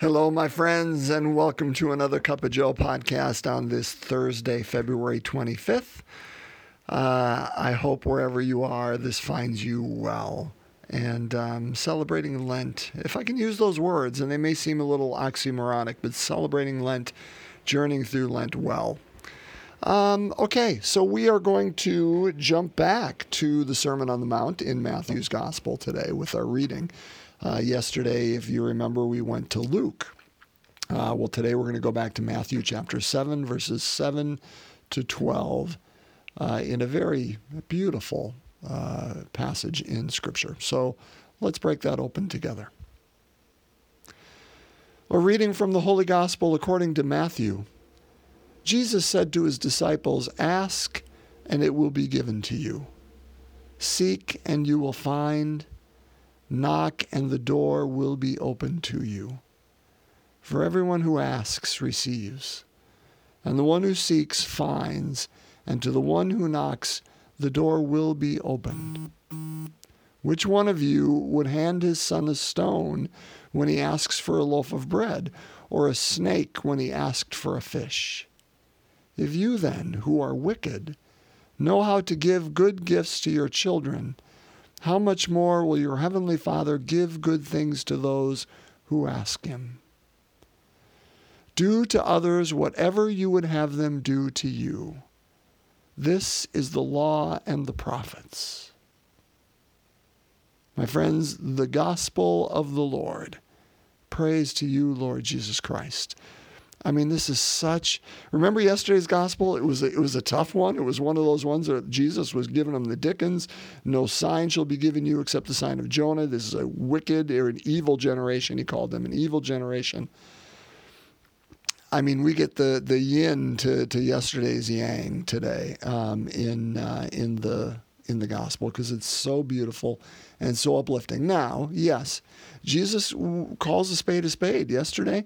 Hello, my friends, and welcome to another Cup of Joe podcast on this Thursday, February 25th. Uh, I hope wherever you are, this finds you well. And um, celebrating Lent, if I can use those words, and they may seem a little oxymoronic, but celebrating Lent, journeying through Lent well. Um, okay, so we are going to jump back to the Sermon on the Mount in Matthew's Gospel today with our reading. Uh, yesterday, if you remember, we went to Luke. Uh, well, today we're going to go back to Matthew chapter 7, verses 7 to 12, uh, in a very beautiful uh, passage in Scripture. So let's break that open together. A reading from the Holy Gospel according to Matthew. Jesus said to his disciples, Ask, and it will be given to you. Seek, and you will find. Knock, and the door will be opened to you. For everyone who asks receives, and the one who seeks finds, and to the one who knocks the door will be opened. Which one of you would hand his son a stone when he asks for a loaf of bread, or a snake when he asked for a fish? If you then, who are wicked, know how to give good gifts to your children, how much more will your heavenly Father give good things to those who ask him? Do to others whatever you would have them do to you. This is the law and the prophets. My friends, the gospel of the Lord. Praise to you, Lord Jesus Christ. I mean, this is such. Remember yesterday's gospel? It was a, it was a tough one. It was one of those ones that Jesus was giving them the Dickens. No sign shall be given you except the sign of Jonah. This is a wicked or an evil generation. He called them an evil generation. I mean, we get the the yin to, to yesterday's yang today um, in uh, in the in the gospel because it's so beautiful and so uplifting. Now, yes, Jesus calls a spade a spade. Yesterday,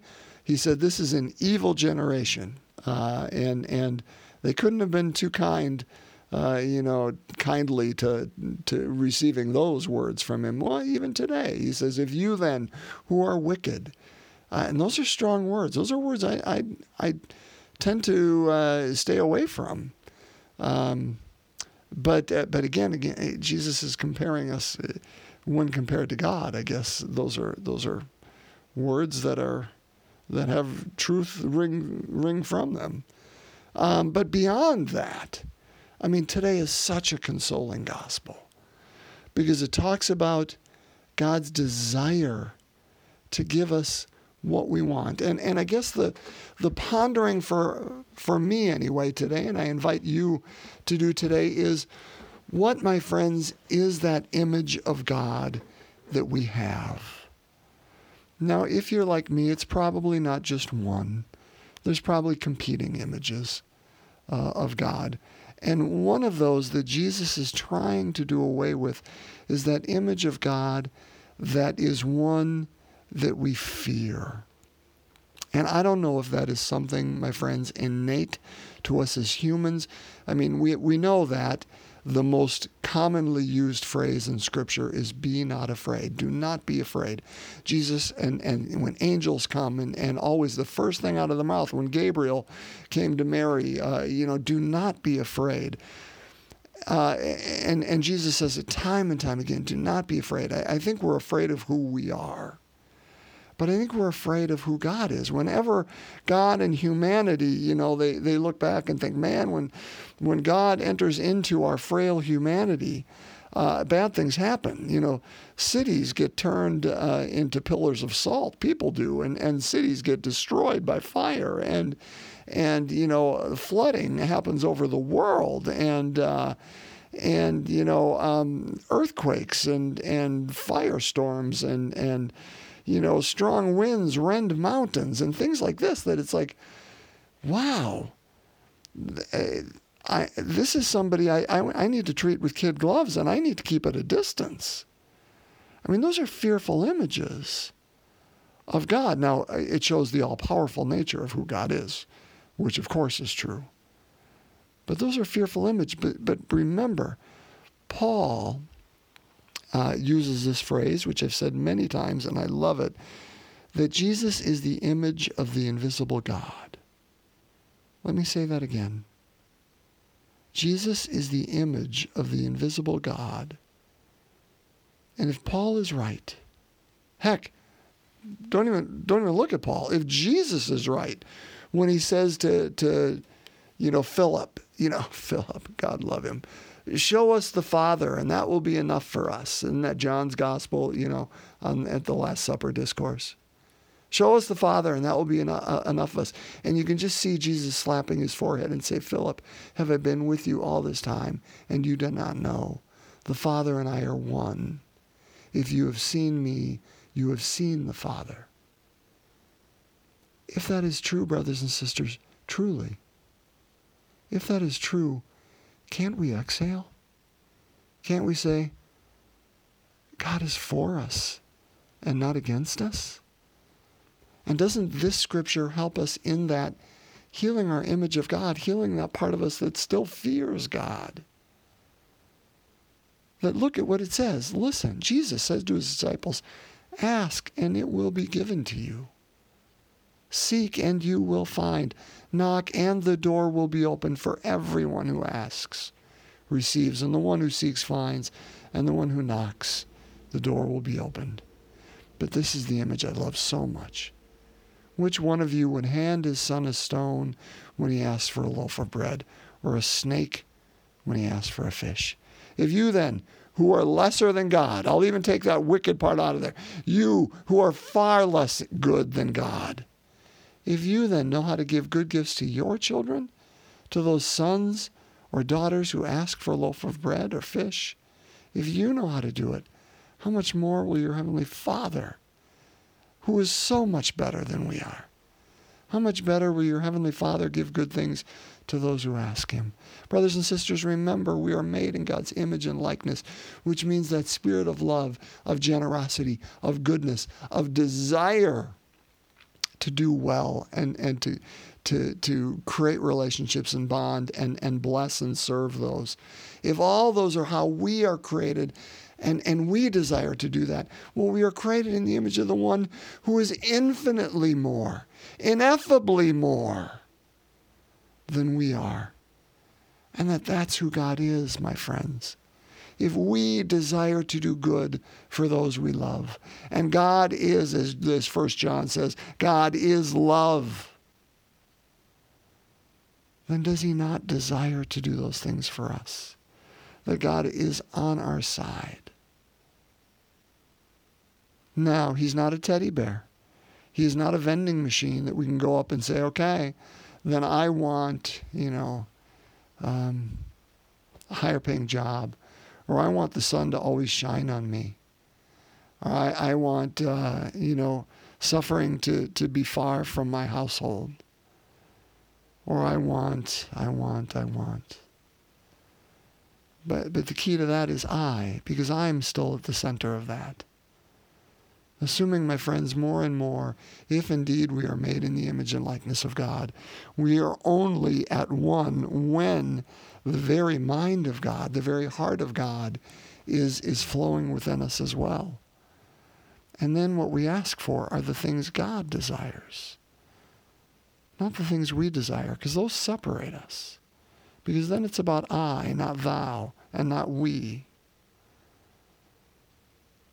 he said, "This is an evil generation," uh, and and they couldn't have been too kind, uh, you know, kindly to to receiving those words from him. Well, even today, he says, "If you then, who are wicked," uh, and those are strong words. Those are words I I, I tend to uh, stay away from. Um, but uh, but again, again, Jesus is comparing us uh, when compared to God. I guess those are those are words that are that have truth ring ring from them. Um, but beyond that, I mean, today is such a consoling gospel because it talks about God's desire to give us what we want. And and I guess the the pondering for for me anyway today, and I invite you to do today is what, my friends, is that image of God that we have? Now, if you're like me, it's probably not just one. There's probably competing images uh, of God. And one of those that Jesus is trying to do away with is that image of God that is one that we fear. And I don't know if that is something, my friends, innate to us as humans. I mean, we, we know that the most commonly used phrase in Scripture is be not afraid. Do not be afraid. Jesus, and, and when angels come, and, and always the first thing out of the mouth when Gabriel came to Mary, uh, you know, do not be afraid. Uh, and, and Jesus says it time and time again do not be afraid. I, I think we're afraid of who we are but I think we're afraid of who God is. Whenever God and humanity, you know, they, they look back and think, man, when, when God enters into our frail humanity, uh, bad things happen. You know, cities get turned uh, into pillars of salt. People do, and, and cities get destroyed by fire, and and you know, flooding happens over the world, and uh, and you know, um, earthquakes and and firestorms and and you know, strong winds rend mountains and things like this that it's like, wow, I, this is somebody I, I, I need to treat with kid gloves and I need to keep at a distance. I mean, those are fearful images of God. Now, uh, it shows the all powerful nature of who God is, which of course is true. But those are fearful images. But, but remember, Paul uh, uses this phrase, which I've said many times, and I love it that Jesus is the image of the invisible God. Let me say that again. Jesus is the image of the invisible God. And if Paul is right, heck, don't even don't even look at Paul. If Jesus is right when he says to to you know Philip, you know Philip, God love him, show us the Father, and that will be enough for us. Isn't that John's Gospel? You know, on, at the Last Supper discourse. Show us the Father, and that will be enough, enough of us. And you can just see Jesus slapping his forehead and say, Philip, have I been with you all this time, and you do not know? The Father and I are one. If you have seen me, you have seen the Father. If that is true, brothers and sisters, truly, if that is true, can't we exhale? Can't we say, God is for us and not against us? And doesn't this scripture help us in that healing our image of God, healing that part of us that still fears God? That look at what it says. Listen, Jesus says to his disciples, Ask and it will be given to you. Seek and you will find. Knock and the door will be open for everyone who asks, receives, and the one who seeks finds, and the one who knocks, the door will be opened. But this is the image I love so much. Which one of you would hand his son a stone when he asks for a loaf of bread, or a snake when he asks for a fish? If you then, who are lesser than God, I'll even take that wicked part out of there, you who are far less good than God, if you then know how to give good gifts to your children, to those sons or daughters who ask for a loaf of bread or fish, if you know how to do it, how much more will your Heavenly Father, who is so much better than we are, how much better will your Heavenly Father give good things to those who ask Him? Brothers and sisters, remember we are made in God's image and likeness, which means that spirit of love, of generosity, of goodness, of desire to do well and, and to, to, to create relationships and bond and, and bless and serve those. If all those are how we are created, and, and we desire to do that, well, we are created in the image of the one who is infinitely more, ineffably more than we are. And that that's who God is, my friends if we desire to do good for those we love. And God is, as this first John says, God is love. Then does he not desire to do those things for us? That God is on our side. Now, he's not a teddy bear. He is not a vending machine that we can go up and say, okay, then I want, you know, um, a higher paying job or I want the sun to always shine on me. Or I, I want, uh, you know, suffering to, to be far from my household. Or I want, I want, I want. But, but the key to that is I, because I'm still at the center of that. Assuming, my friends, more and more, if indeed we are made in the image and likeness of God, we are only at one when the very mind of God, the very heart of God is, is flowing within us as well. And then what we ask for are the things God desires, not the things we desire, because those separate us. Because then it's about I, not thou, and not we.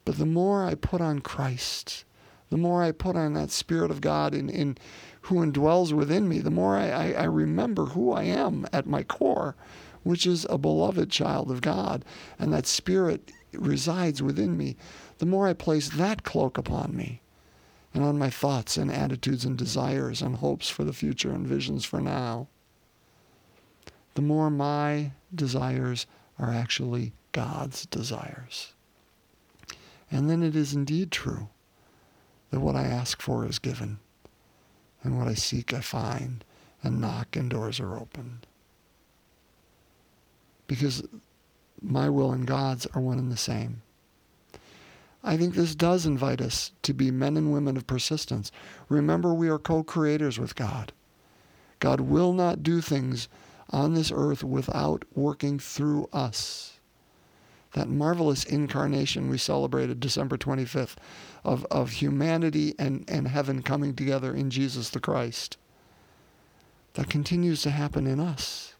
But the more I put on Christ, the more I put on that Spirit of God in, in who indwells within me, the more I, I, I remember who I am at my core, which is a beloved child of God, and that Spirit resides within me, the more I place that cloak upon me and on my thoughts and attitudes and desires and hopes for the future and visions for now, the more my desires are actually God's desires. And then it is indeed true that what I ask for is given, and what I seek I find, and knock and doors are opened. Because my will and God's are one and the same. I think this does invite us to be men and women of persistence. Remember, we are co creators with God. God will not do things on this earth without working through us. That marvelous incarnation we celebrated December 25th of, of humanity and, and heaven coming together in Jesus the Christ. That continues to happen in us.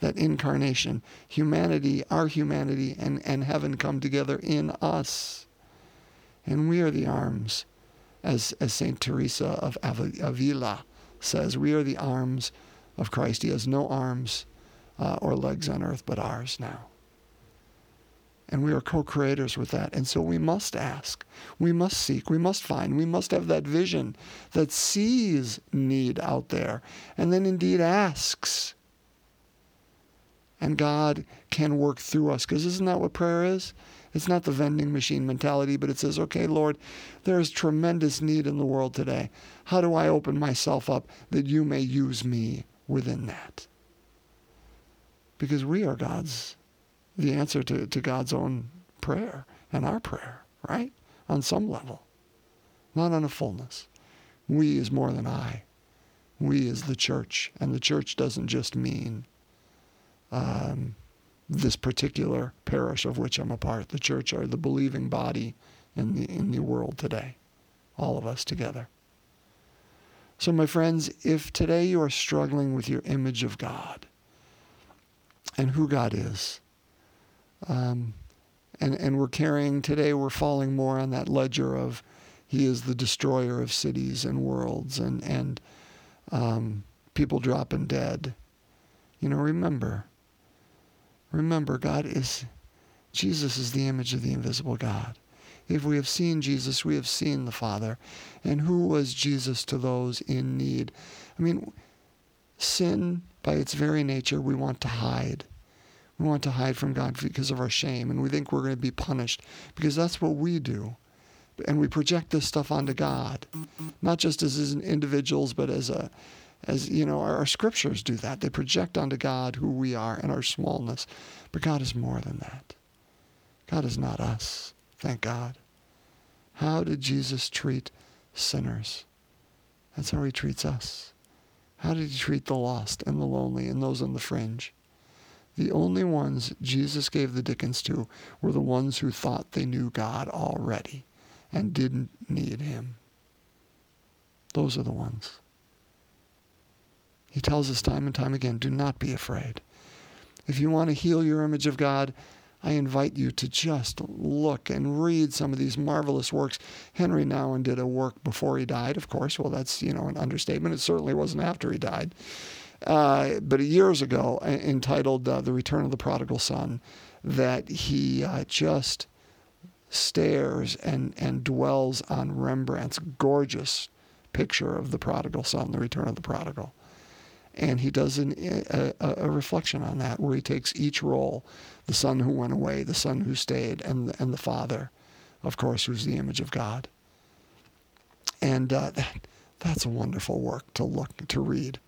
That incarnation, humanity, our humanity, and, and heaven come together in us. And we are the arms, as, as St. Teresa of Avila says, we are the arms of Christ. He has no arms uh, or legs on earth but ours now. And we are co creators with that. And so we must ask, we must seek, we must find, we must have that vision that sees need out there and then indeed asks. And God can work through us. Because isn't that what prayer is? It's not the vending machine mentality, but it says, okay, Lord, there is tremendous need in the world today. How do I open myself up that you may use me within that? Because we are God's the answer to, to God's own prayer and our prayer, right? On some level, not on a fullness. We is more than I. We is the church, and the church doesn't just mean um, this particular parish of which I'm a part. The church are the believing body in the in the world today, all of us together. So, my friends, if today you are struggling with your image of God and who God is, um, and, and we're carrying, today we're falling more on that ledger of he is the destroyer of cities and worlds and, and um, people dropping dead. You know, remember, remember, God is, Jesus is the image of the invisible God. If we have seen Jesus, we have seen the Father. And who was Jesus to those in need? I mean, sin, by its very nature, we want to hide. We want to hide from God because of our shame, and we think we're going to be punished because that's what we do. And we project this stuff onto God, not just as individuals, but as a, as you know, our, our scriptures do that. They project onto God who we are and our smallness. But God is more than that. God is not us. Thank God. How did Jesus treat sinners? That's how he treats us. How did he treat the lost and the lonely and those on the fringe? The only ones Jesus gave the Dickens to were the ones who thought they knew God already and didn't need him. Those are the ones. He tells us time and time again do not be afraid. If you want to heal your image of God, I invite you to just look and read some of these marvelous works. Henry Nouwen did a work before he died, of course. Well, that's, you know, an understatement. It certainly wasn't after he died uh, but years ago, entitled uh, The Return of the Prodigal Son, that he uh, just stares and, and dwells on Rembrandt's gorgeous picture of the prodigal son, the return of the prodigal. And he does an, a, a, reflection on that, where he takes each role the son who went away, the son who stayed, and, and the father, of course, who's the image of God. And uh, that, that's a wonderful work to look, to read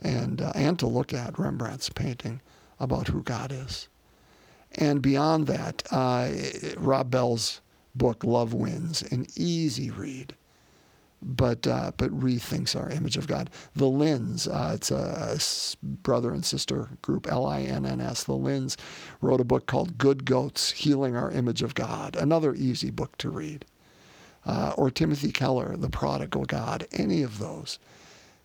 and, uh, and to look at Rembrandt's painting about who God is. And beyond that, uh, Rob Bell's book, Love Wins, an easy read, but, uh, but rethinks our image of God. The Linns, uh, it's a brother and sister group, L I N N S. The Linns wrote a book called Good Goats Healing Our Image of God, another easy book to read. Uh, or Timothy Keller, The Prodigal God, any of those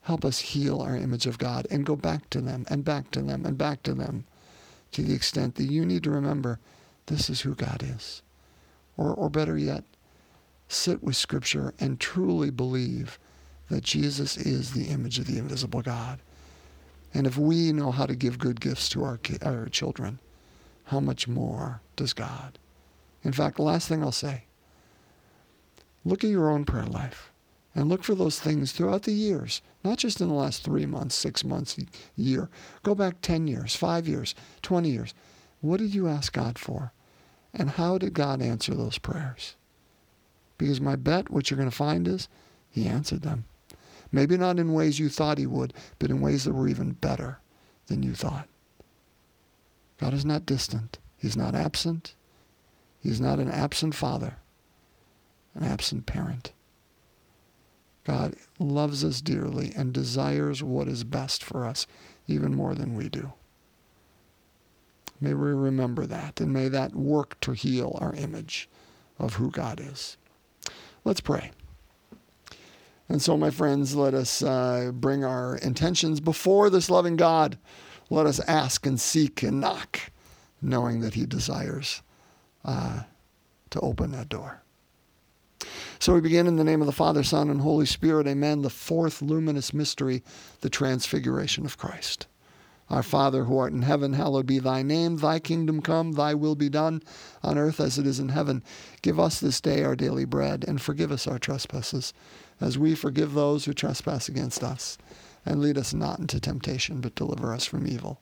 help us heal our image of God and go back to them and back to them and back to them to the extent that you need to remember this is who God is. Or, or better yet, sit with Scripture and truly believe that Jesus is the image of the invisible God. And if we know how to give good gifts to our, our children, how much more does God? In fact, the last thing I'll say look at your own prayer life and look for those things throughout the years, not just in the last three months, six months, year. Go back 10 years, five years, 20 years. What did you ask God for? And how did God answer those prayers? Because my bet, what you're going to find is, He answered them. Maybe not in ways you thought He would, but in ways that were even better than you thought. God is not distant. He's not absent. He's not an absent father, an absent parent. God loves us dearly and desires what is best for us even more than we do. May we remember that, and may that work to heal our image of who God is. Let's pray. And so, my friends, let us uh, bring our intentions before this loving God. Let us ask and seek and knock, knowing that He desires uh, to open that door. So we begin in the name of the Father, Son, and Holy Spirit. Amen. The fourth luminous mystery, the transfiguration of Christ. Our Father who art in heaven, hallowed be thy name. Thy kingdom come, thy will be done, on earth as it is in heaven. Give us this day our daily bread, and forgive us our trespasses, as we forgive those who trespass against us. And lead us not into temptation, but deliver us from evil.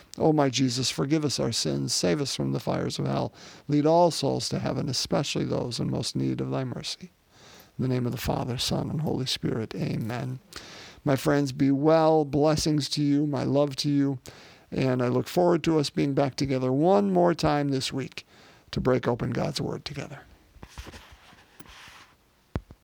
O my Jesus, forgive us our sins, save us from the fires of hell, lead all souls to heaven, especially those in most need of thy mercy. In the name of the Father, Son, and Holy Spirit, amen. My friends, be well. Blessings to you, my love to you. And I look forward to us being back together one more time this week to break open God's Word together.